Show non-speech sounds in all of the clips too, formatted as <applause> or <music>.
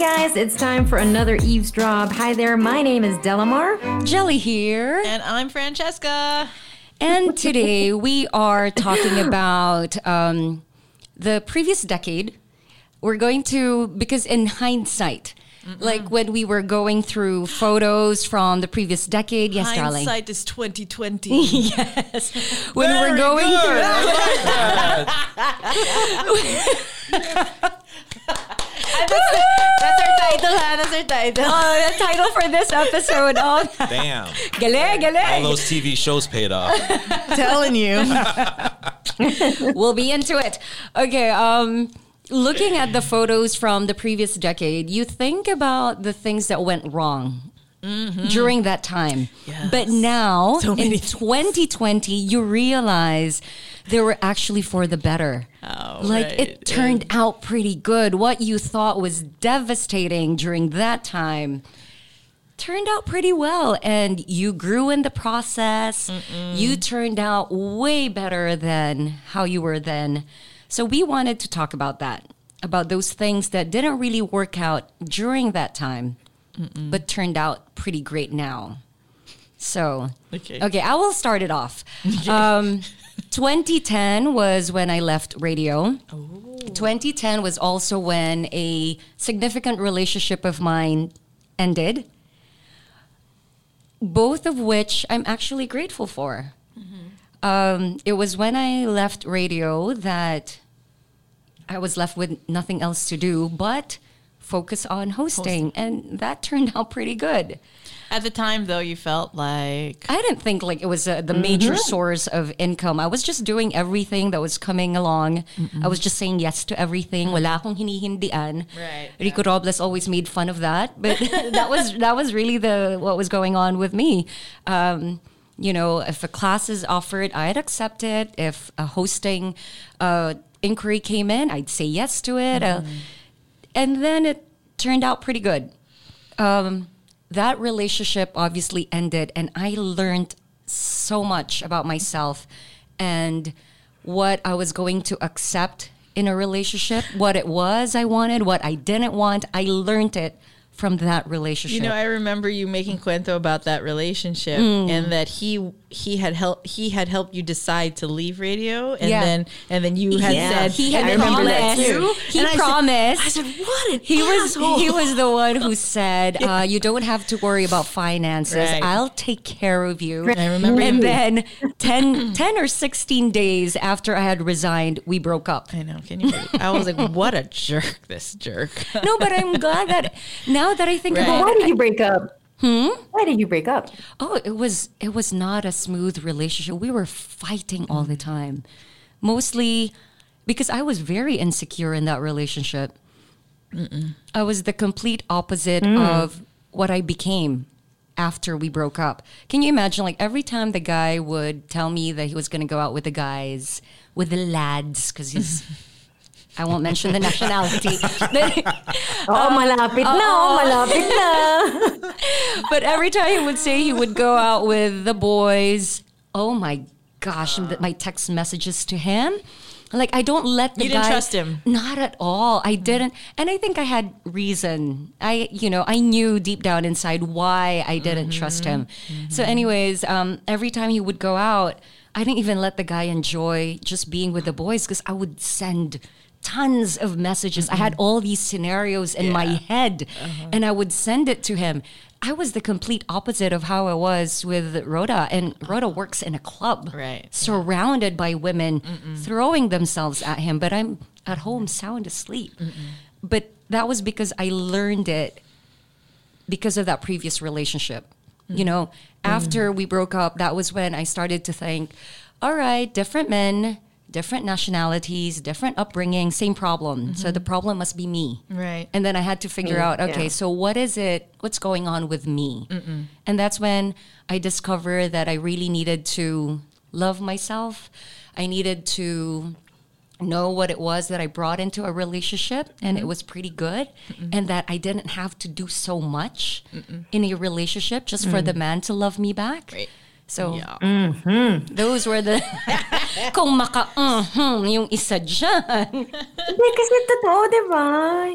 Guys, it's time for another eavesdrop. Hi there, my name is Delamar. Gelli here. And I'm Francesca. And today <laughs> we are talking about um, the previous decade. We're going to, because in hindsight, like when we were going through photos from the previous decade, yes, darling. Hindsight is 2020. <laughs> Yes. When we're going good. through. <laughs> That's our title, ha? That's our title. Oh, the title for this episode. Oh, <laughs> Damn. galing, All those TV shows paid off. <laughs> Telling you. <laughs> we'll be into it. Okay. Um, looking at the photos from the previous decade, you think about the things that went wrong. During that time. Yes. But now, So in 2020, you realize they were actually for the better. Oh, like right. it turned out pretty good. What you thought was devastating during that time turned out pretty well and you grew in the process. You turned out way better than how you were then. So we wanted to talk about that, about those things that didn't really work out during that time, but turned out pretty great now. So, Okay. okay, I will start it off. <laughs> Um, 2010 was when I left radio. 2010 was also when a significant relationship of mine ended, both of which I'm actually grateful for. Um, it was when I left radio that I was left with nothing else to do but focus on hosting, and that turned out pretty good. At the time, though, you felt like I didn't think like it was uh, the major source of income. I was just doing everything that was coming along. I was just saying yes to everything. Wala akong hinihindian. Right, Rico Robles always made fun of that, but <laughs> that was that was really the what was going on with me. Um, you know, if a class is offered, I'd accept it. If a hosting uh, inquiry came in, I'd say yes to it. Uh, and then it turned out pretty good um, that relationship obviously ended, and I learned so much about myself and what I was going to accept in a relationship, what it was I wanted, what I didn't want. I learned it from that relationship. You know, I remember you making cuento about that relationship Mm. and that he he had helped he had helped you decide to leave radio and Yeah. then and then you had Yeah. said he had I remember that promised. too. He And I said- promised. I said, "What an he was he was the one who <laughs> said, uh, "You don't have to worry about finances. Right. I'll take care of you." I remember And you- then <laughs> 10, 10 or sixteen days after I had resigned, we broke up. I know. Can you? I was like, "What a jerk! This jerk." No, but I'm glad that <laughs> now that I think Right. about Why did you break up? Hmm? Why did you break up? oh, it was it was not a smooth relationship. We were fighting all the time, mostly because I was very insecure in that relationship. I was the complete opposite of what I became after we broke up. Can you imagine? Like every time the guy would tell me that he was going to go out with the guys, with the lads, because he's. <laughs> I won't mention the nationality. <laughs> Oh, um, malapit na. Oh, malapit na. <laughs> But every time he would say he would go out with the boys, oh my gosh, th- my text messages to him. Like I don't let the You didn't guy- trust him? Not at all. I didn't, and I think I had reason. I, you know, I knew deep down inside why I didn't mm-hmm. trust him. Mm-hmm. So, anyways, um, every time he would go out, I didn't even let the guy enjoy just being with the boys because I would send tons of messages. I had mm-hmm. all these scenarios in my head, uh-huh. and I would send it to him. I was the complete opposite of how I was with Rhoda, and Rhoda works in a club, Right. surrounded by women throwing themselves at him, but I'm at home sound asleep. But that was because I learned it because of that previous relationship. You mm-hmm. know, after mm-hmm. we broke up, that was when I started to think, all right, different men, different nationalities, different upbringing, same problem. So the problem must be me. Right. And then I had to figure out, okay, yeah. so what is it? What's going on with me? And that's when I discovered that I really needed to love myself. I needed to know what it was that I brought into a relationship and it was pretty good and that I didn't have to do so much in a relationship just for the man to love me back. Right. So Yeah. those were the <laughs> kung maka mhm yung isa dyan. Hindi, kasi totoo, di ba?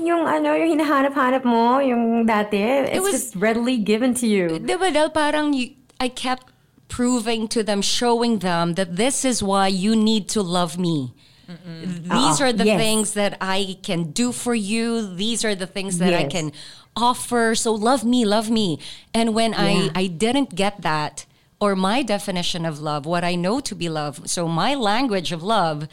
Yung ano, yung hinahanap-hanap mo, yung dati, it's was- just readily given to you. Di ba Del, parang you, I kept proving to them, showing them that this is why you need to love me. These Ah, are the yes. things that I can do for you. These are the things that I can offer. So love me, love me. And when Yeah. I, I didn't get that, or my definition of love, what I know to be love, so my language of love,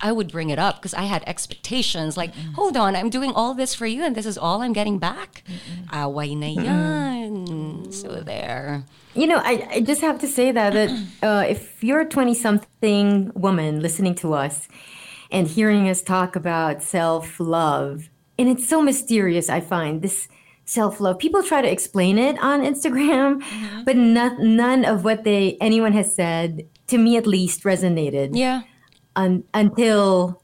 I would bring it up because I had expectations. Like, hold on, I'm doing all this for you, and this is all I'm getting back. Away na yan. So there. You know, I, I just have to say that that <clears throat> uh, if you're a 20 something woman listening to us and hearing us talk about self love, and it's so mysterious, I find this self love. People try to explain it on Instagram, mm-hmm. but not, none of what they anyone has said, to me at least, resonated Yeah. un, until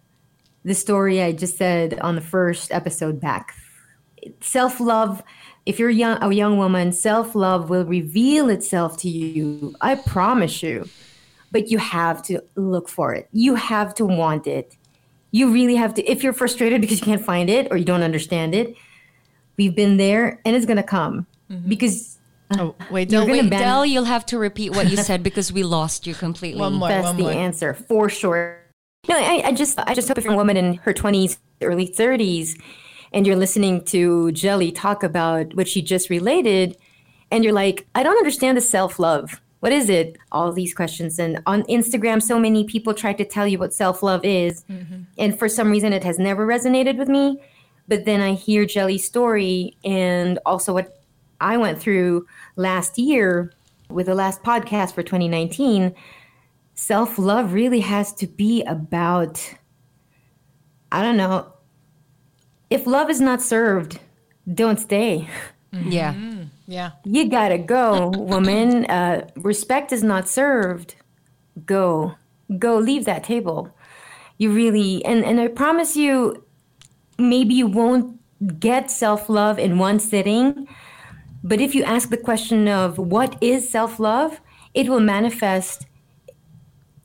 the story I just said on the first episode back. Self love, if you're young, a young woman, self love will reveal itself to you. I promise you. But you have to look for it. You have to want it. You really have to. If you're frustrated because you can't find it or you don't understand it, we've been there and it's going to come. Mm-hmm. Because Oh, uh, wait, You're don't gonna wait. ban- Del, you'll have to repeat what you <laughs> said because we lost you completely. One more. that's the more. answer for sure. No, I, I just I just hope if you're a woman in her twenties, early thirties, and you're listening to Gelli talk about what she just related, and you're like, I don't understand the self love. What is it? All these questions, and on Instagram, so many people try to tell you what self love is, mm-hmm. and for some reason, it has never resonated with me. But then I hear Gelli's story, and also what I went through last year with the last podcast for 2019 self love really has to be about, I don't know, if love is not served, don't stay. Yeah. Yeah. You gotta go, woman. <laughs> Uh, respect is not served. Go, go, leave that table. You really, and, and I promise you, maybe you won't get self love in one sitting, but if you ask the question of what is self love, it will manifest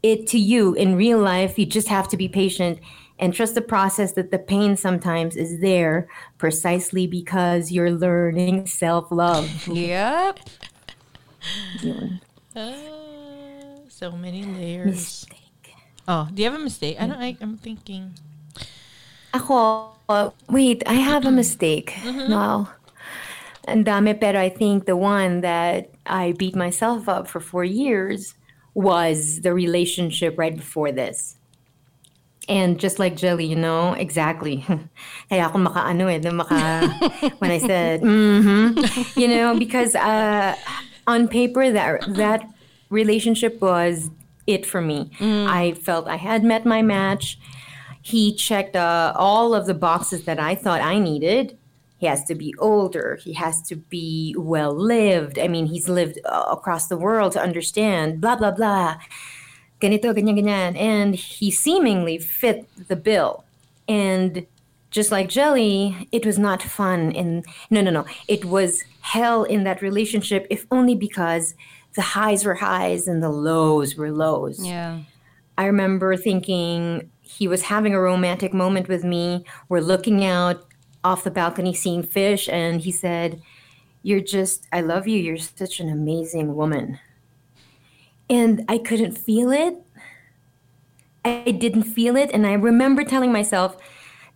it to you in real life. You just have to be patient and trust the process that the pain sometimes is there precisely because you're learning self love. Yep. Ah, so many layers. Oh, do you have a mistake? I don't. I, I'm thinking. Ako, uh, wait, I have a mistake. No. And dami, pero I think the one that I beat myself up for four years was the relationship right before this. And just like Gelli, you know, exactly. <laughs> Kaya ako maka-ano eh, maka, <laughs> when I said, mm-hmm, you know, because uh, on paper, that, that relationship was it for me. I felt I had met my match. He checked uh, all of the boxes that I thought I needed. He has to be older. He has to be well lived. I mean, he's lived uh, across the world to understand, blah, blah, blah. Ganito, ganyan, ganyan. And he seemingly fit the bill. And just like Gelli, it was not fun. And no, no, no. It was hell in that relationship, if only because the highs were highs and the lows were lows. Yeah. I remember thinking he was having a romantic moment with me. We're looking out off the balcony seeing fish, and he said, You're just, I love you. You're such an amazing woman. And I couldn't feel it. I didn't feel it. And I remember telling myself,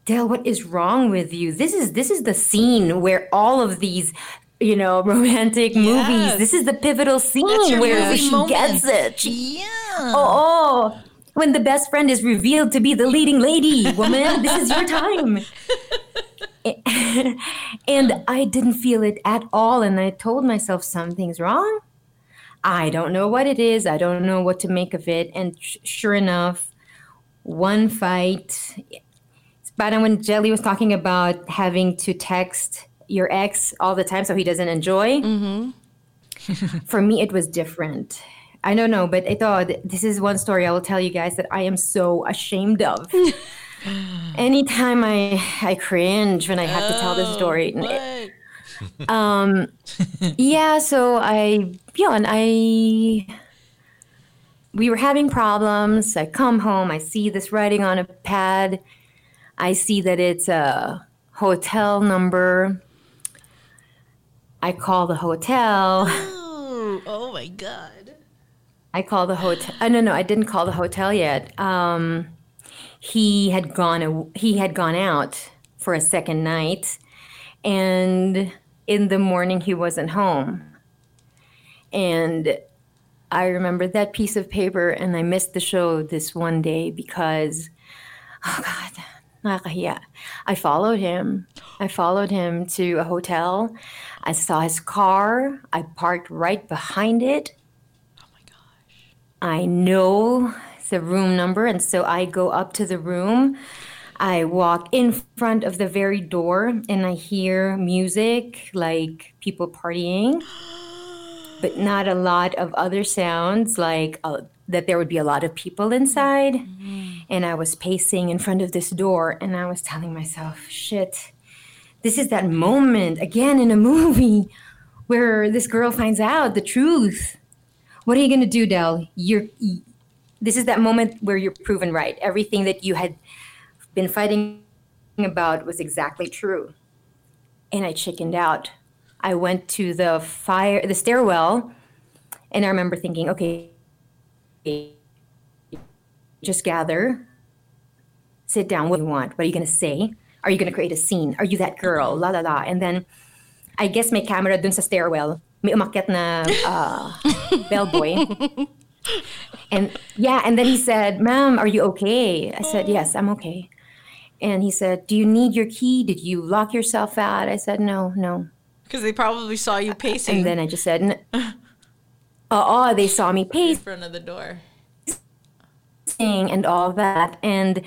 Dale, what is wrong with you? This is this is the scene where all of these, you know, <laughs> romantic movies. This is the pivotal scene where she moment. gets it. She Yeah. Oh, oh, when the best friend is revealed to be the leading lady, woman, this is your time. <laughs> and I didn't feel it at all. And I told myself something's wrong. I don't know what it is. I don't know what to make of it. And sh- sure enough, one fight. Bad when Gelli was talking about having to text your ex all the time so he doesn't enjoy. Mm-hmm. <laughs> For me, it was different. I don't know, but ito, th- this is one story I will tell you guys that I am so ashamed of. <laughs> Anytime I I cringe when I have to tell this oh, story. What? <laughs> Um, yeah, so I yeah, and I we were having problems. I come home, I see this writing on a pad. I see that it's a hotel number. I call the hotel. Oh, oh my god. I call the hotel. Uh, no, no, I didn't call the hotel yet. Um, he had gone. He had gone out for a second night, and in the morning he wasn't home. And I remember that piece of paper, and I missed the show this one day because, oh God, nakakahiya. I followed him. I followed him to a hotel. I saw his car. I parked right behind it. I know the room number, and so I go up to the room. I walk in front of the very door, and I hear music like people partying, but not a lot of other sounds, like uh, that there would be a lot of people inside. And I was pacing in front of this door, and I was telling myself, shit, this is that moment again in a <laughs> movie where this girl finds out the truth what are you going to do, Del? You're. This is that moment where you're proven right. Everything that you had been fighting about was exactly true. And I chickened out. I went to the fire, the stairwell, and I remember thinking, okay, just gather, sit down. What do you want? What are you going to say? Are you going to create a scene? Are you that girl? La la la. And then, I guess my camera dun sa stairwell. May umakyat na uh, bellboy. And yeah, and then he said, Ma'am, are you okay? I said, Yes, I'm okay. And he said, Do you need your key? Did you lock yourself out? I said, No, no. Because they probably saw you pacing And then I just said, "N- Oh, oh, they saw me pacing in front of the door. and all that. And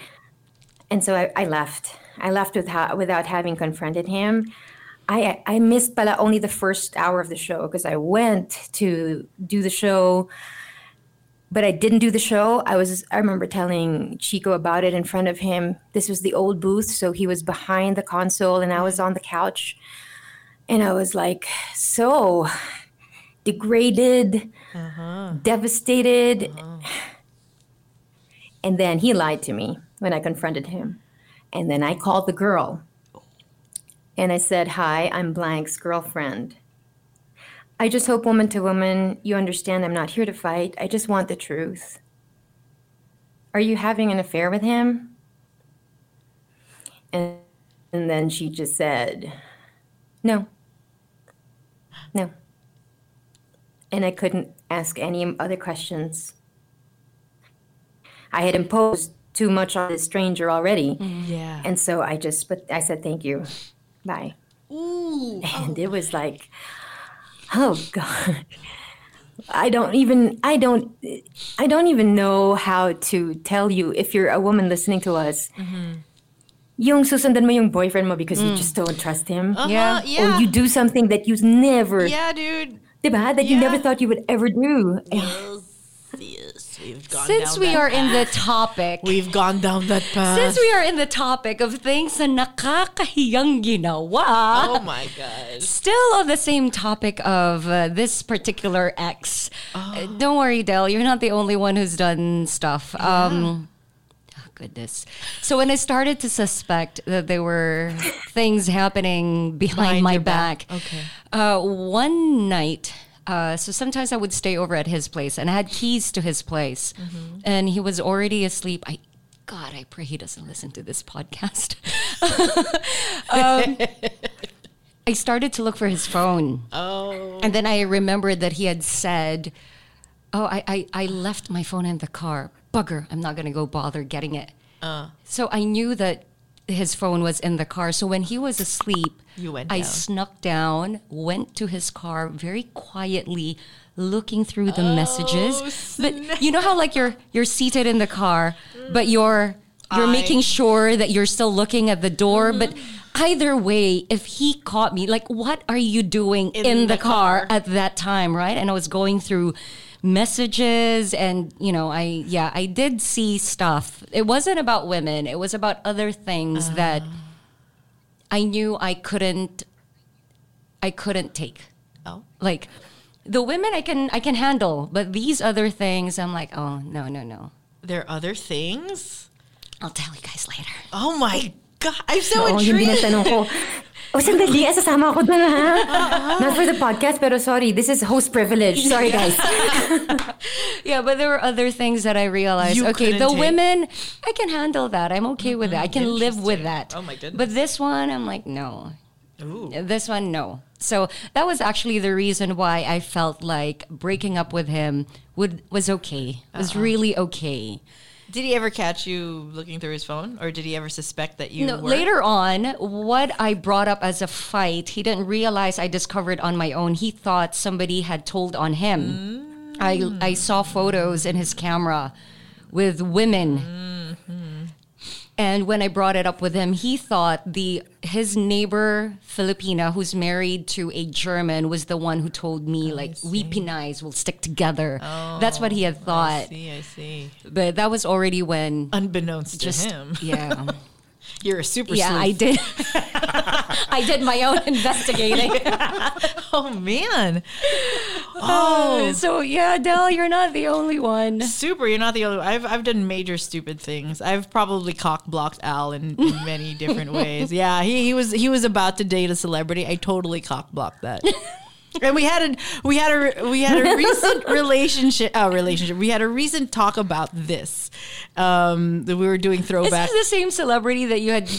and so I, I left. I left without, without having confronted him. I, I missed pala only the first hour of the show because I went to do the show but I didn't do the show. I was I remember telling Chico about it in front of him. This was the old booth, so he was behind the console and I was mm-hmm. on the couch. And I was like so degraded, uh-huh. devastated. Uh-huh. And then he lied to me when I confronted him. And then I called the girl. And I said, "Hi, I'm Blank's girlfriend." I just hope, woman to woman, you understand I'm not here to fight. I just want the truth. Are you having an affair with him? And, and then she just said, No. No. And I couldn't ask any other questions. I had imposed too much on this stranger already. Mm-hmm. Yeah. And so I just, but I said, Thank you. Bye. Ooh. And it was like, oh God. I don't even I don't I don't even know how to tell you if you're a woman listening to us. Yung susundan mo yung boyfriend mo because you just don't trust him. Uh-huh, Yeah. yeah. Or you do something that you never, yeah, dude. diba? That you never thought you would ever do. Yes, we've gone Since we are in the topic, We've gone down that path. since we are in the topic of things na nakakahiyang ginawa, oh my god. still on the same topic of uh, this particular ex. Uh, don't worry, Dell. you're not the only one who's done stuff. Um, oh, goodness. So when I started to suspect that there were things happening behind, Behind my back. back, Okay. uh, one night. Uh, so sometimes I would stay over at his place, and I had keys to his place, and he was already asleep. I, God, I pray he doesn't listen to this podcast. <laughs> um, <laughs> I started to look for his phone. Oh. And then I remembered that he had said, Oh, I, I, I left my phone in the car. Bugger, I'm not going to go bother getting it. Uh. So I knew that his phone was in the car. So when he was asleep, You went I snuck down, went to his car very quietly, looking through the oh, messages. But you know how like you're you're seated in the car, but you're you're I- making sure that you're still looking at the door, but mm-hmm. either way, if he caught me, like what are you doing in, the, the car, car. at that time, right? And I was going through messages and you know, I yeah, I did see stuff. It wasn't about women, it was about other things ah. that I knew I couldn't I couldn't take. Oh. Like the women I can I can handle, but these other things I'm like, oh no, no, no. There are other things. I'll tell you guys later. Oh my god, I'm so oh, Oo, intrigued. Binatanong ko. Sandali, sasama ako dun, ha? Not for the podcast, pero sorry, this is host privilege. Sorry, guys. <laughs> Yeah, but there were other things that I realized. You okay, the take- women, I can handle that. I'm okay with that. I can live with that. Oh, my goodness. But this one, I'm like, no. Ooh. This one, no. So that was actually the reason why I felt like breaking up with him would was okay. Was Uh-huh. really okay. Did he ever catch you looking through his phone, or did he ever suspect that you No, were? later on, what I brought up as a fight, he didn't realize I discovered on my own. He thought somebody had told on him. I I saw photos in his camera with women. And when I brought it up with him, he thought the his neighbor Filipina, who's married to a German, was the one who told me like we Pinays will stick together. That's what he had oh, thought. I see, I see. But that was already when Unbeknownst just to him, yeah. <laughs> you're a super Yeah, I did. <laughs> <laughs> I did my own <laughs> investigating. Oh man, oh, so yeah, Del, you're not the only one. super! You're not the only. I've I've done major stupid things. I've probably cock blocked Al in, in many different ways. Yeah, he, he was he was about to date a celebrity. I totally cock blocked that. And we had a we had a we had a recent relationship uh, relationship. We had a recent talk about this. Um, that we were doing throwback. Is throwback. this the same celebrity that you had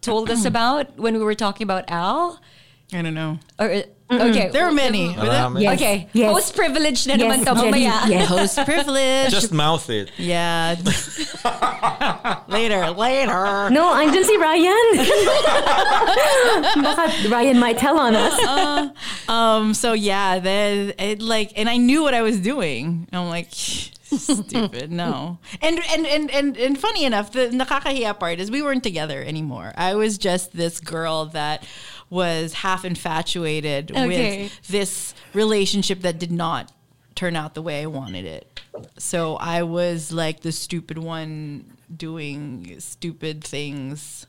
told us <clears throat> about when we were talking about Al? I don't know. Or okay, There are many. Were. Yes. Okay, Yes. host privilege na Yes, naman to Jenny, mamaya. yes. <laughs> Host privilege. Just mouth it. yeah. <laughs> later, later. No, andyan si Ryan. <laughs> Baka Ryan might tell on us. Um. So yeah, then it like, and I knew what I was doing. I'm like, stupid. No. <laughs> And and and and and funny enough, the nakakahiya part is we weren't together anymore. I was just this girl that was half infatuated Okay. with this relationship that did not turn out the way I wanted it. So I was like the stupid one doing stupid things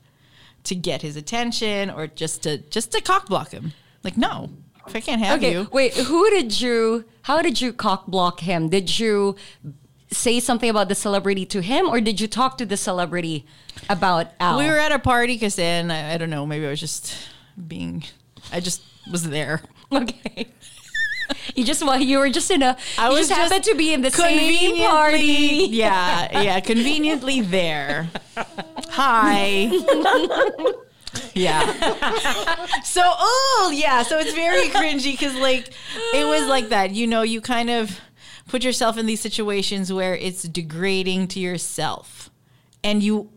to get his attention or just to just to cock block him. Like no, if I can't have Okay, you. wait. Who did you? How did you cock block him? Did you say something about the celebrity to him, or did you talk to the celebrity about Al? We were at a party because then I, I don't know. Maybe I was just being. I just was there. <laughs> okay. You just well, you were just in a. I was just happened to be in the same party. Yeah, yeah, conveniently there. <laughs> Hi. <laughs> yeah. <laughs> So, oh yeah. So it's very cringy because like it was like that. You know, you kind of put yourself in these situations where it's degrading to yourself, and you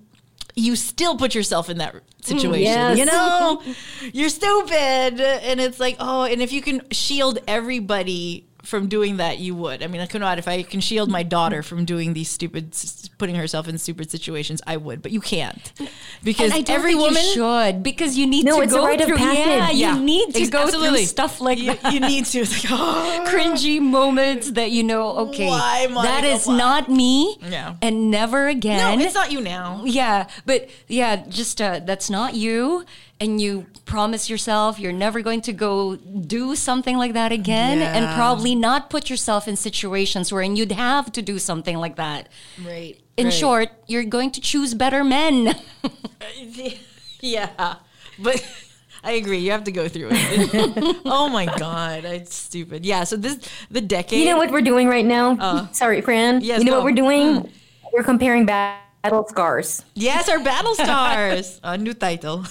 you still put yourself in that situation. Mm, yes. You know, <laughs> you're stupid, and it's like oh, and if you can shield everybody from doing that, you would. I mean, I could not. If I can shield my daughter from doing these stupid, putting herself in stupid situations, I would. But you can't because And I don't every think woman you should because you need No, to it's a go rite of through. Yeah, passage. you need to Ex- go absolutely. through stuff like you, that. You need to. It's like, <laughs> oh, cringy moments that you know. Okay, Why, Monica, that is why? not me. Yeah. and never again. no, it's not you now. Yeah, but yeah, just uh, that's not you. And you promise yourself you're never going to go do something like that again, and probably not put yourself in situations where you'd have to do something like that. Right. In right. short, you're going to choose better men. <laughs> <laughs> yeah, but. <laughs> I agree. You have to go through it. oh my god, it's stupid. Yeah. So this the decade. You know what we're doing right now? Uh. Sorry, Fran. Yes, you know go. what we're doing? Hmm. We're comparing battle scars. Yes, our battle scars. A new title.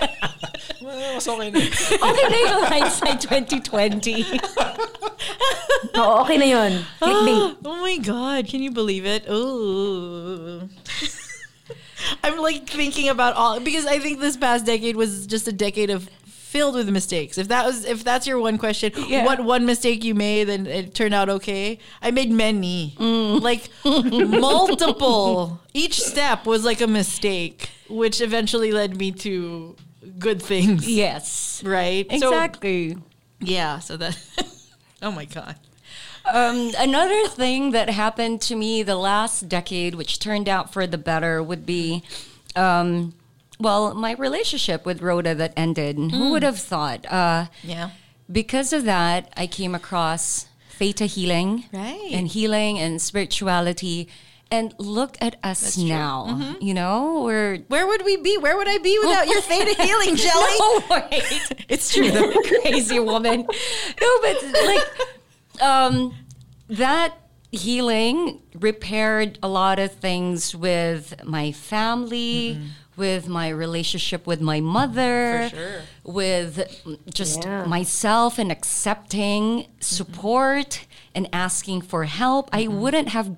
<laughs> Well, mas okay na. okay na yung hindsight 2020. Oo, okay na yun. Clickbait. <gasps> oh my god, can you believe it? Oh. I'm like thinking about all because I think this past decade was just a decade of filled with mistakes. If that was if that's your one question, Yeah. what one mistake you made and it turned out okay? I made many. Mm. Like multiple. Each step was like a mistake, which eventually led me to good things. Yes. Right? So- Exactly. yeah, so that <laughs> Oh my god. Um, another thing that happened to me the last decade, which turned out for the better, would be, um, well, my relationship with Rhoda that ended. Who would have thought? Uh, Yeah. because of that, I came across theta healing, Right. and healing and spirituality. And look at us now. Mm-hmm. You know, we're Where would we be? Where would I be without your <laughs> theta healing, Gelli? no wait. <laughs> It's true though. crazy woman. No, but like um that healing repaired a lot of things with my family, mm-hmm. with my relationship with my mother, For sure. with just Yeah. myself and accepting support and asking for help. I mm-hmm. wouldn't have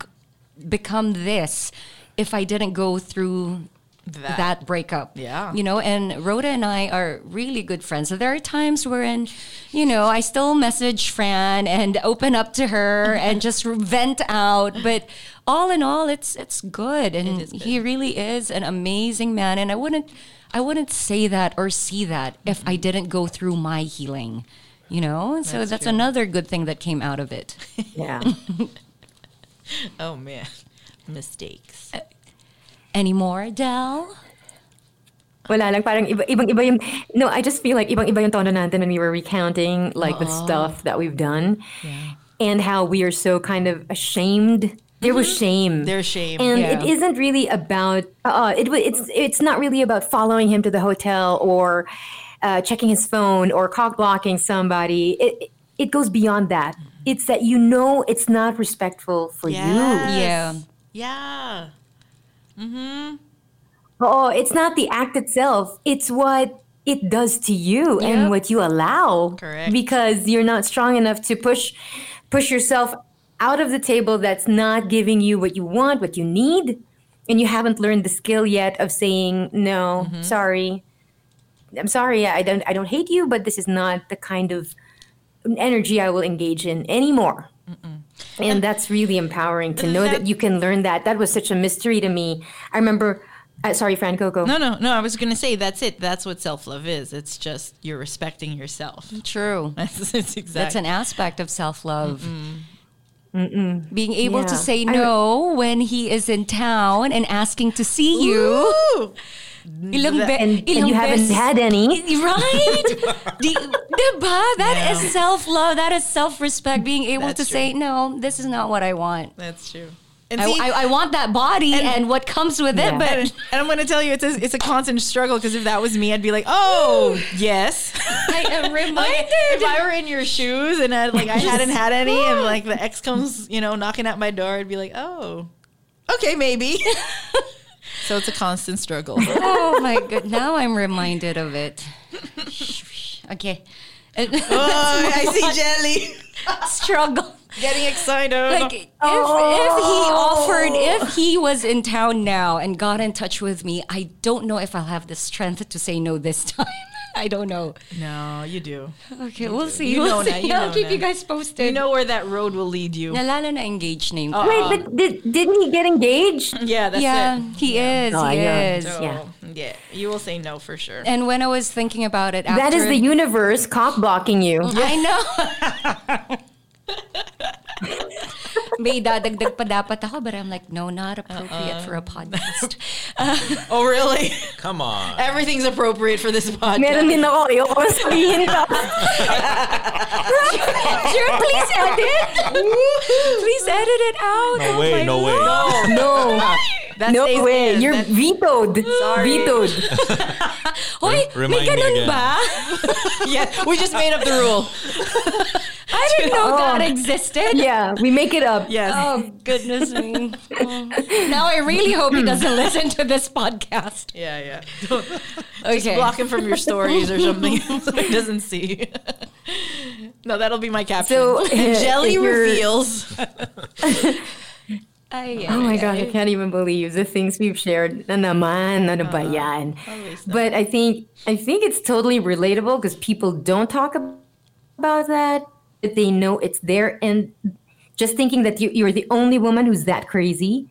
become this if I didn't go through That. that, breakup. Yeah. You know, and Rhoda and I are really good friends. So there are times wherein, you know, I still message Fran and open up to her <laughs> and just vent out. But all in all, it's it's good. And good. he really is an amazing man. And I wouldn't I wouldn't say that or see that if I mm-hmm. didn't go through my healing. You know? So that's, true. another good thing that came out of it. <laughs> Yeah. <laughs> <laughs> Oh man. Mistakes. Any more, Adele? Wala lang, parang iba, ibang iba yung, no, I just feel like ibang iba yung tono natin when we were recounting like the stuff that we've done and how we are so kind of ashamed. There was shame. There's shame. And Yeah. it isn't really about, uh, it, it's, it's not really about following him to the hotel or uh, checking his phone or cock blocking somebody. It, it goes beyond that. It's that you know it's not respectful for you. Yeah. Yeah. Mm-hmm. Oh, it's not the act itself. It's what it does to you Yep. and what you allow. Correct. Because you're not strong enough to push push yourself out of the table that's not giving you what you want, what you need, and you haven't learned the skill yet of saying no, sorry. I'm sorry. I don't I don't hate you, but this is not the kind of energy I will engage in anymore. And that's really empowering to know that, that- you can learn that. That was such a mystery to me. I remember. Uh, sorry, Fran Coco. No, no, no. I was gonna say that's it. That's what self love is. It's just you're respecting yourself. True. <laughs> That's, that's exactly. That's an aspect of self love. Being able Yeah. to say I- no when he is in town and asking to see you. Ooh. <laughs> Mm, ilang be- And, and ilang you haven't had any. Right? <laughs> Di, diba? That is self love. That is self respect. Being able That's to true. say, no, this is not what I want. That's true. And, I, see, I, I want that body and, what comes with Yeah. it, but and, and I'm gonna tell you, it's a, it's a constant struggle because if that was me, I'd be like, oh yes. I am <laughs> reminded. If I were in your shoes and I like I hadn't had any, and like the ex comes, you know, knocking at my door, I'd be like, oh, okay, maybe. <laughs> so it's a constant struggle. <laughs> oh my god! Now I'm reminded of it. okay, oh, I see <laughs> Gelli struggle. getting excited. Like if if he offered, if he was in town now and got in touch with me, I don't know if I'll have the strength to say no this time. <laughs> I don't know. no, you do. Okay, we'll see. You we'll know na, see. you I'll know keep na. you guys posted. You know where that road will lead you. Nalala na engaged name. ko. Wait, but um, did, didn't he get engaged? <laughs> Yeah, that's yeah, it. he is. Oh, I he is. So, Yeah. yeah, you will say no for sure. And when I was thinking about it, after That is the universe cock blocking you. I know. <laughs> May dadagdag pa dapat ako, but I'm like, no, not appropriate uh-uh. for a podcast. <laughs> Oh, really? Come on. Everything's appropriate for this podcast. Meron din ako. Ayoko na sabihin ka. <laughs> Sure, please edit. please edit it out. No way, oh no way. No. That No stays way. in. You're That- vetoed. Vetoed. <laughs> <laughs> Hoy, Remind may me ganun again. ba? <laughs> yeah, we just made up the rule. I didn't know oh. that existed. Yeah, we make it up. Yes. Oh, goodness me. Oh. Now I really hope he doesn't listen to this podcast. Yeah, yeah. Don't- Okay. Block him from your stories or something so he doesn't see. no, that'll be my caption. So, Gelli reveals. Ay, Oh my gosh, I can't even believe the things we've shared. Na naman, ano ba yan? But I think I think it's totally relatable because people don't talk about that. But they know it's there, and just thinking that you, you're the only woman who's that crazy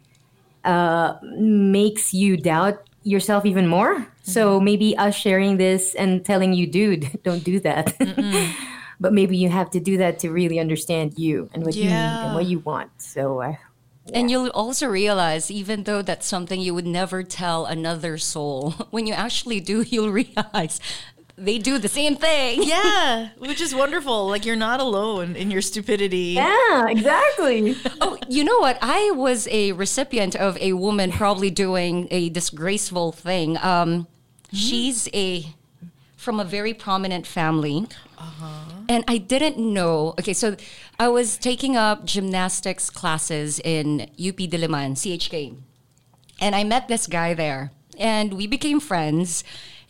uh, makes you doubt yourself even more. So maybe us sharing this and telling you, dude, <laughs> don't do that. <laughs> but maybe you have to do that to really understand you and what you need and what you want. So uh, And you'll also realize, even though that's something you would never tell another soul, <laughs> when you actually do, <laughs> you'll realize they do the same thing. <laughs> Yeah, which is wonderful. Like you're not alone in your stupidity. yeah, exactly. Oh, you know what? I was a recipient of a woman probably doing a disgraceful thing. Um, She's a from a very prominent family. Uh-huh. And I didn't know. Okay, so I was taking up gymnastics classes in UP Diliman, CHK. And I met this guy there. And we became friends.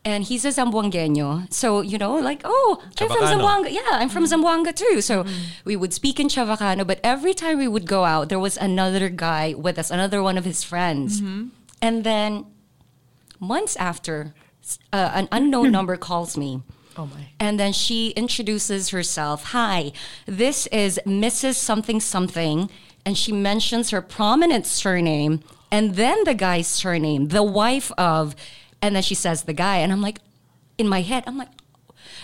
And he's a Zamboangueño. So, you know, like, oh, I'm from Zamboanga. Yeah, I'm from mm-hmm. Zamboanga too. So mm-hmm. we would speak in Chavacano. But every time we would go out, there was another guy with us, another one of his friends. Mm-hmm. And then months after, uh, an unknown <laughs> number calls me. Oh my. And then she introduces herself. Hi, this is Mrs. Something Something. And she mentions her prominent surname and then the guy's surname, the wife of, and then she says the guy. And I'm like, in my head, I'm like,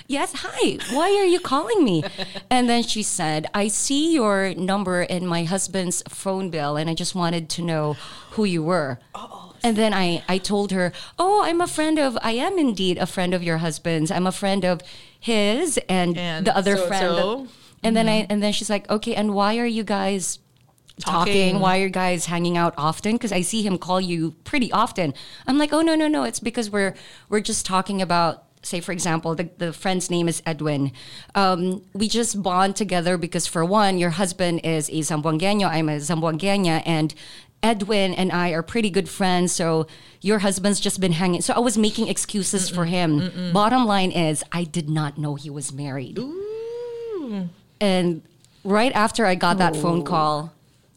yes, hi, why are you calling me? <laughs> And then she said, I see your number in my husband's phone bill and I just wanted to know who you were. And then I, I told her, Oh, I'm a friend of, I am indeed a friend of your husband's. I'm a friend of his and, And the other so- friend. so? and then I, and then she's like, Okay, and why are you guys talking? Talking. Why are you guys hanging out often? Because I see him call you pretty often. I'm like, Oh, no, no, no. It's because we're, we're just talking about, say, for example, the, the friend's name is Edwin. Um, we just bond together because, for one, your husband is a Zamboangueño, I'm a Zamboangueña, and Edwin and I are pretty good friends. So your husband's just been hanging. So I was making excuses for him. Bottom line is, I did not know he was married. And right after I got that phone call,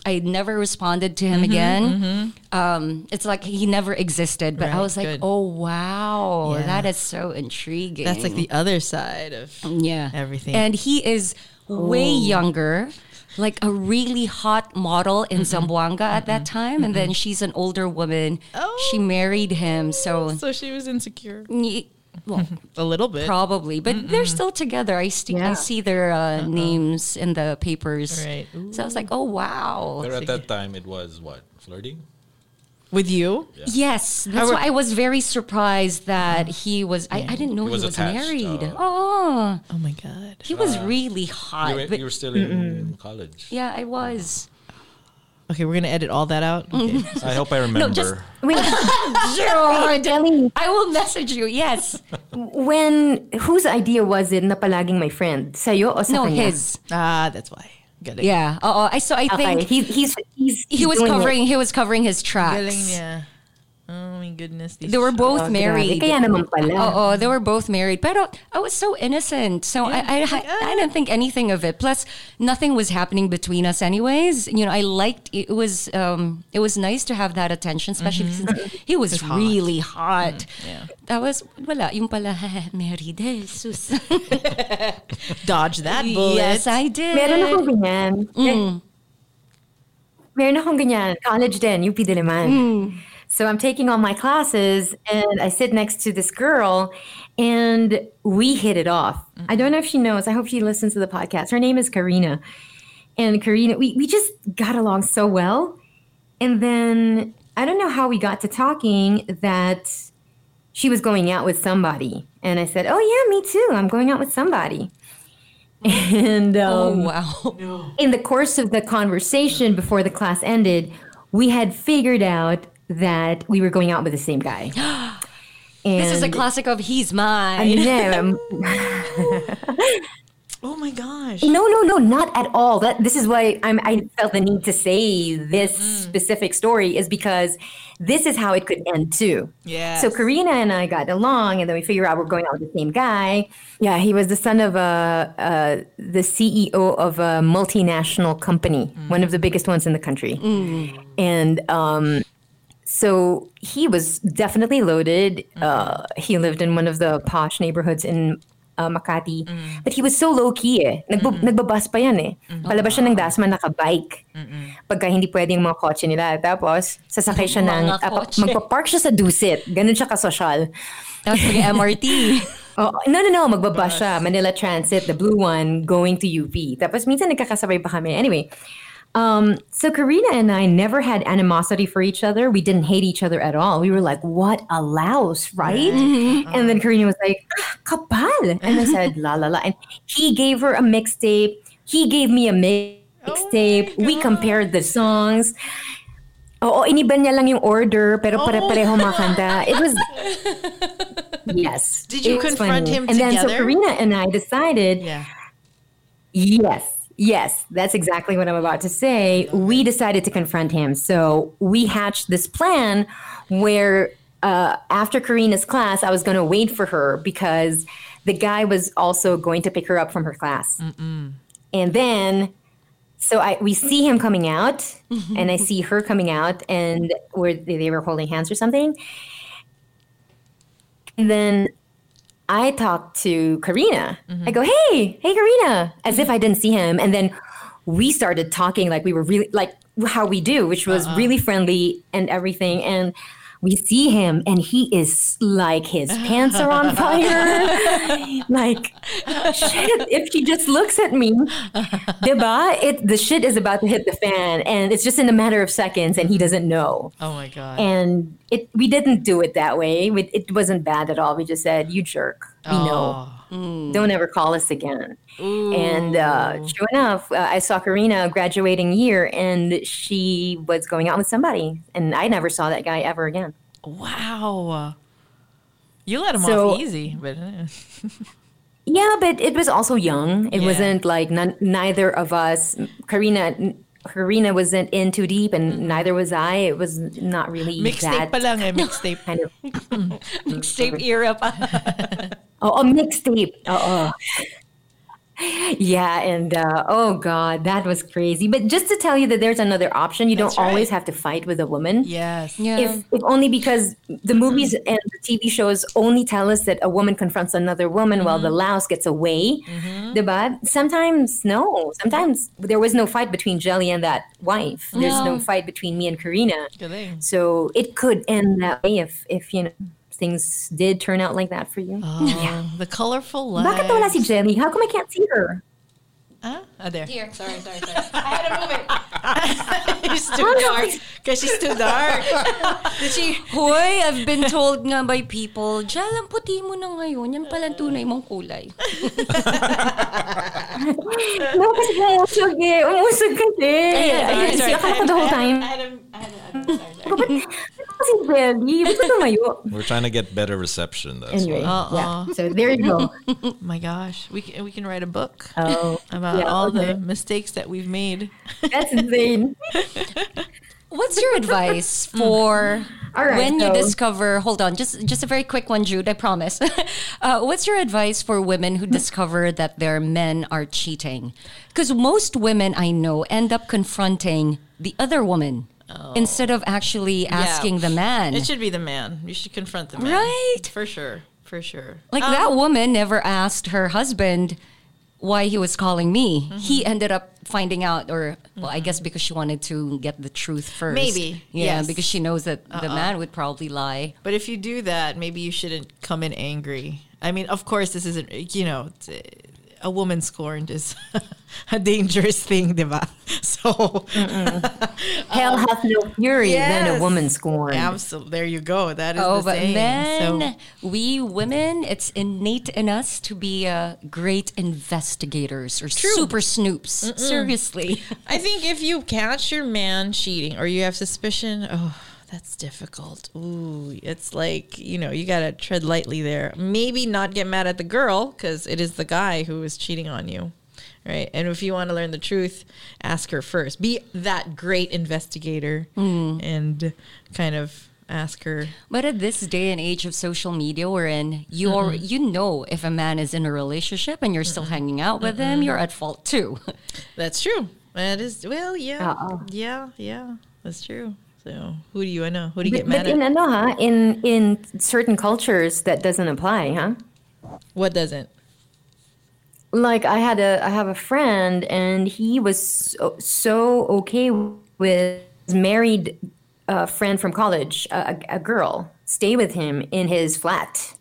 I never responded to him again. Um, it's like he never existed. But I was like, good. oh wow, Yeah. that is so intriguing. That's like the other side of yeah everything. And he is way younger, like a really hot model in mm-hmm. Zamboanga at that mm-hmm. time. And then mm-hmm. she's an older woman. Oh. She married him, so so she was insecure y- well, <laughs> a little bit. probably. But they're still together. I, st- I see their uh, uh-huh. names in the papers. Right. So I was like, oh wow. Pero at that time, it was what? Flirting? With you? Yes, that's were- why I was very surprised that he was. I, I didn't know he was was, married. oh. Oh, Oh my god. he was really hot. You were, but you were still in college. yeah, I was. Okay, we're gonna edit all that out. Okay. I hope I remember. No, just- Wait, Sure, <laughs> I will message you. Yes. <laughs> when whose idea was it na palaging my friend? Sa'yo o sa No, kanya? his. ah, that's why. Got it. Yeah. Oh, I so I Okay, think he, he's he's he was doing it. covering he was covering his tracks. Galing niya. Oh my goodness. these They were both Oh, married. Kaya naman pala. Oh, they were both married. Pero I was so innocent. So I, I, I, I didn't think anything of it. Plus, nothing was happening between us anyways. You know, I liked, it was, um, it was nice to have that attention, especially since <laughs> he was hot. really hot. yeah. That was, wala, yung pala, <laughs> married. <laughs> Dodge that bullet. yes, I did. Meron akong ganyan. Mm. Meron akong ganyan. College din, UP Diliman. Mm. So I'm taking all my classes and I sit next to this girl and we hit it off. I don't know if she knows. I hope she listens to the podcast. Her name is Karina. And Karina, we, we just got along so well. And then I don't know how we got to talking that she was going out with somebody. And I said, Oh, yeah, me too. I'm going out with somebody. <laughs> And Oh, um, wow. in the course of the conversation before the class ended, we had figured out that we were going out with the same guy. And <gasps> This is a classic of he's I mine. <laughs> Oh my gosh. No, no, no, not at all. That this is why I'm. I felt the need to say this Mm-hmm. specific story is because this is how it could end too. Yes. So Karina and I got along, and then we figure out we're going out with the same guy. Yeah, he was the son of a, uh the CEO of a multinational company, Mm. one of the biggest ones in the country, and um, so he was definitely loaded. Uh, he lived in one of the posh neighborhoods in uh, Makati. But he was so low-key eh. Nagbo- Nagbabas pa yan eh. Palabas siya ng Dasma nakabike. Pagka hindi pwede yung mga kotse nila. Tapos, sasakay siya ng... Kotse. magpa-park siya sa Dusit. Ganun siya kasosyal. Tapos may MRT. <laughs> Oh, no, no, no. Magbaba siya. Manila Transit, the blue one, going to UP. Tapos minsan nagkakasabay pa kami. Anyway, um, so Karina and I never had animosity for each other. We didn't hate each other at all. We were like, what a louse, right? And then Karina was like, ah, kapal. And I said, <laughs> la, la, la. And he gave her a mixtape. He gave me a mixtape. we compared the songs. Oo, iniba niya lang yung order, pero pare-pareho mga kanta. It was... <laughs> Yes. Did you confront funny. him And then so? Karina and I decided, Yeah. yes, yes, that's exactly what I'm about to say. We decided to confront him. So we hatched this plan where uh, after Karina's class, I was going to wait for her because the guy was also going to pick her up from her class. And then, so I we see him coming out, <laughs> and I see her coming out, and where they they were holding hands or something. And then I talked to Karina. Mm-hmm. I go, hey, hey, Karina, as if I didn't see him. And then we started talking like we were really, like how we do, which was uh-huh. really friendly and everything. And we see him and he is like his pants are on fire. <laughs> like, shit, if he just looks at me, diba? It, the shit is about to hit the fan. And it's just in a matter of seconds and he doesn't know Oh my god. and it we didn't do it that way. We, it wasn't bad at all. We just said, "You jerk, we know. Oh. Don't ever call us again." And uh, sure enough, uh, I saw Karina graduating year, and she was going out with somebody, and I never saw that guy ever again. wow. You let him So- off easy, but uh, <laughs> Yeah, but it was also young. It Yeah. wasn't like none, neither of us. Karina. Karina wasn't in too deep, and neither was I. It was not really mixtape that pa lang eh, mixtape. kind of <laughs> Mixtape era pa. <laughs> Oh, a mixtape. Oh, oh, oh. <laughs> yeah, and uh, oh god, that was crazy. But just to tell you that there's another option, you That's don't always right. have to fight with a woman. Yes. Yeah. If, if only because the mm-hmm. movies and the TV shows only tell us that a woman confronts another woman while the mm-hmm. louse gets away. Mm-hmm. Diba? Sometimes, no. Sometimes there was no fight between Gelli and that wife. There's no, No. fight between me and Karina. Galing. So it could end that way if, if you know, things did turn out like that for you. Oh, <laughs> yeah. the colorful life. Bakit wala si Gelli? How come I can't see her? Ah, ah, there. Here, sorry, sorry, sorry. I had to move it. <laughs> <laughs> it's too dark. Because she's too dark. Did she? Hoy, I've been told nga by people, Jal, ang puti mo na ngayon. Yan pala ang tunay mong kulay. No, kasi umusog eh. Umusog kasi. Sorry, sorry. Akala ko the whole time. I had a, I had a, I'm sorry, sorry. Ba't ba't kasi Gelli? Ba't ka tumayo? We're trying to get better reception. That's Anyway, why. Uh-uh. yeah. So there you go. <laughs> My gosh, we can, we can write a book Oh, <laughs> about yeah, all okay. the mistakes that we've made. That's <laughs> insane. What's your advice for All right, when you discover? Hold on, just just a very quick one, Jude. I promise. uh, what's your advice for women who discover that their men are cheating? Because most women I know end up confronting the other woman instead of actually asking the man. It should be the man. You should confront the man. Right? For sure. For sure. Like that woman never asked her husband why he was calling me. Mm-hmm. He ended up finding out, or well, I guess because she wanted to get the truth first. Maybe, yeah, yes. Uh-uh. because she knows that the man would probably lie. But if you do that, maybe you shouldn't come in angry. I mean, of course, this isn't, you know, a woman scorned is <laughs> a dangerous thing, diba? <laughs> So, <laughs> Hell hath no fury than a woman scorned. absolutely. There you go. That is Oh, the but saying. then So, we women, it's innate in us to be uh, great investigators or super snoops. Seriously. I think if you catch your man cheating or you have suspicion, oh, that's difficult. Ooh, it's like, you know, you got to tread lightly there. Maybe not get mad at the girl because it is the guy who is cheating on you. Right. And if you want to learn the truth, ask her first. Be that great investigator mm. and kind of ask her. But at this day and age of social media we're in, you are, you know if a man is in a relationship and you're still hanging out with him, you're at fault too. <laughs> That's true. That is, well, yeah. Oo. Yeah. Yeah. That's true. So who do you know? Who do you get But, mad but in at? ano ha, in in certain cultures that doesn't apply, huh? What doesn't? Like I had a I have a friend and he was so, so okay with his married uh, friend from college, a, a a girl, stay with him in his flat.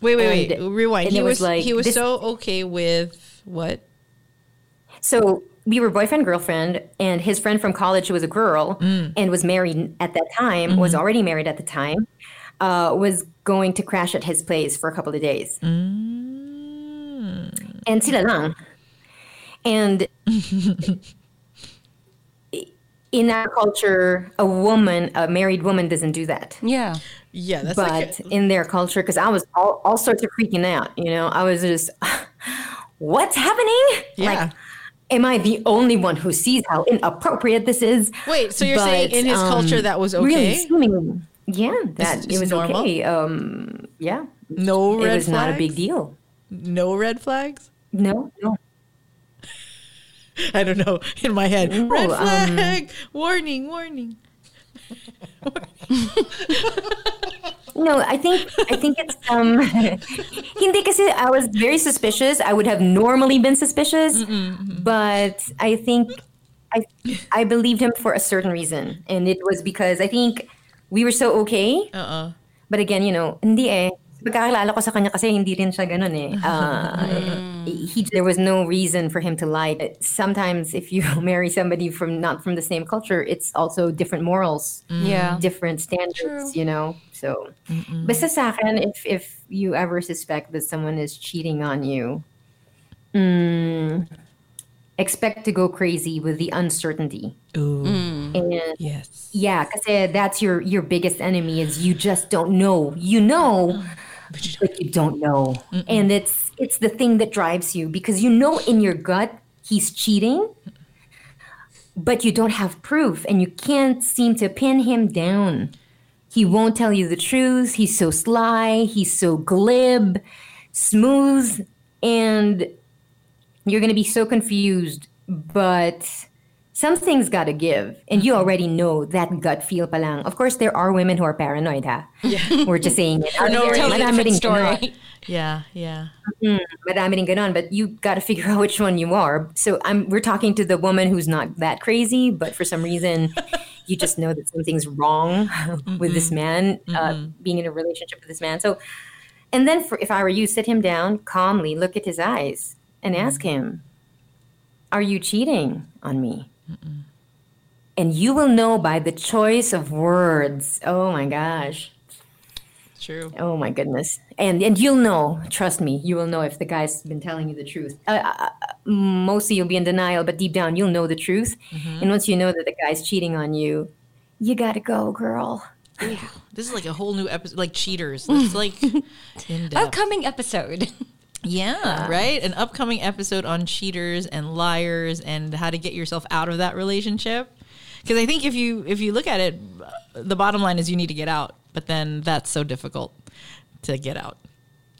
Wait, wait, wait. Rewind. and He was, was like he was this- so okay with what? So we were boyfriend girlfriend, and his friend from college who was a girl mm. and was married at that time, was mm-hmm. already married at the time, uh, was going to crash at his place for a couple of days. Mm. And sila lang. And <laughs> in our culture, a woman, a married woman, doesn't do that. yeah. Yeah, that's but like a- in their culture, because I was all, all sorts of freaking out, you know, I was just, <laughs> what's happening? yeah. Like, am I the only one who sees how inappropriate this is? Wait, so you're saying in his um, culture that was Really, okay? seemingly, yeah, that it was normal? okay. Um, yeah, no it red was flags. not a big deal. No red flags. No, no. <laughs> I don't know. In my head, No, red um, flag. warning, warning. <laughs> <laughs> No, I think I think it's um <laughs> hindi kasi I was very suspicious. I would have normally been suspicious, but I think I I believed him for a certain reason, and it was because I think we were so okay. Uh-uh. But again, you know, hindi eh. Pagkakilala ko sa kanya kasi hindi rin siya ganun eh. Uh, <laughs> Mm. he, there was no reason for him to lie. Uh, sometimes if you <laughs> marry somebody from not from the same culture, it's also different morals mm. Yeah. different standards, you know. So, basta sa akin, if if you ever suspect that someone is cheating on you, mm, expect to go crazy with the uncertainty. Ooh. Mm. And Yes. yeah, because eh, that's your your biggest enemy is you just don't know. You know, <sighs> <sighs> but you don't know, and it's it's the thing that drives you because you know in your gut he's cheating, but you don't have proof, and you can't seem to pin him down. He won't tell you the truth. He's so sly. He's so glib, smooth, and you're going to be so confused. But something's got to give, and you already know that gut feel pa lang. Of course, there are women who are paranoid, ha? Yeah. <laughs> We're just saying it. For no reason. Ganon. story. Yeah, yeah. Mm-hmm. Madami rin ganon, but you got to figure out which one you are. So I'm we're talking to the woman who's not that crazy, but for some reason, <laughs> you just know that something's wrong <laughs> with this man, uh, being in a relationship with this man. So, and then for, if I were you, sit him down calmly, look at his eyes, and ask him, "Are you cheating on me?" And you will know by the choice of words. Oh my gosh. True. Oh my goodness. And and you'll know, trust me, you will know if the guy's been telling you the truth. Uh, uh, uh, mostly you'll be in denial, but deep down you'll know the truth. And once you know that the guy's cheating on you, you got to go, girl. Yeah. This is like a whole new episode, like cheaters. <laughs> It's like in. Upcoming episode. <laughs> Yeah, right. An upcoming episode on cheaters and liars and how to get yourself out of that relationship. Because I think if you if you look at it, the bottom line is you need to get out. But then that's so difficult to get out.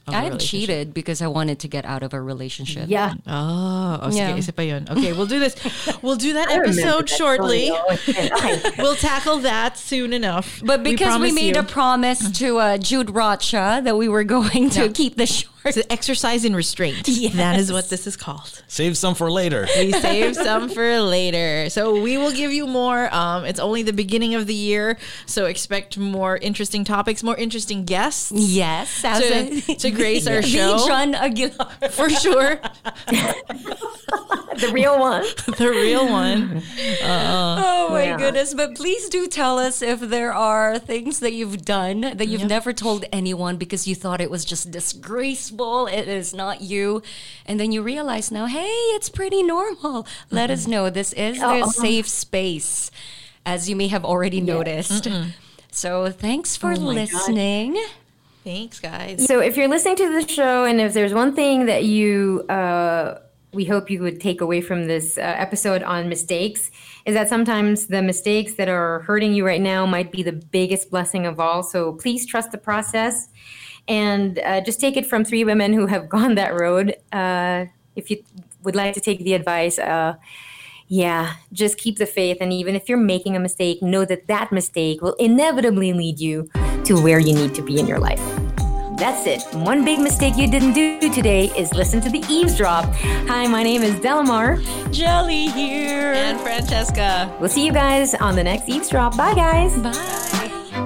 I a I cheated because I wanted to get out of a relationship. Yeah. Oh, oh Yeah. sige, isa. Okay, we'll do this. We'll do that <laughs> episode that shortly. story. Oh, okay. <laughs> We'll tackle that soon enough. But because we, promise made you. a promise to uh, Jude Rocha that we were <laughs> going to Yeah. keep the short. <laughs> It's an exercise in restraint. That is what this is called. Save some for later. We save some for later. So we will give you more. Um, it's only the beginning of the year, so expect more interesting topics, more interesting guests Yes, to, a- to grace our <laughs> the show John Aguilar. for sure. <laughs> the real one. the real one. Oh my Yeah. goodness. But please do tell us if there are things that you've done that you've never told anyone because you thought it was just disgraceful. It is not you. And then you realize now, hey, it's pretty normal. Let us know. This is the Oh. safe space, as you may have already noticed. So thanks for Oh my God. listening. Thanks, guys. So if you're listening to the show, and if there's one thing that you, uh, we hope you would take away from this uh, episode on mistakes, is that sometimes the mistakes that are hurting you right now might be the biggest blessing of all. So please trust the process, and uh, just take it from three women who have <laughs> gone that road. Uh, if you would like to take the advice. Uh, yeah, just keep the faith. And even if you're making a mistake, know that that mistake will inevitably lead you to where you need to be in your life. That's it. One big mistake you didn't do today is listen to the eavesdrop. Hi, my name is Delamar. Gelli here. And Francesca. We'll see you guys on the next eavesdrop. Bye, guys. Bye.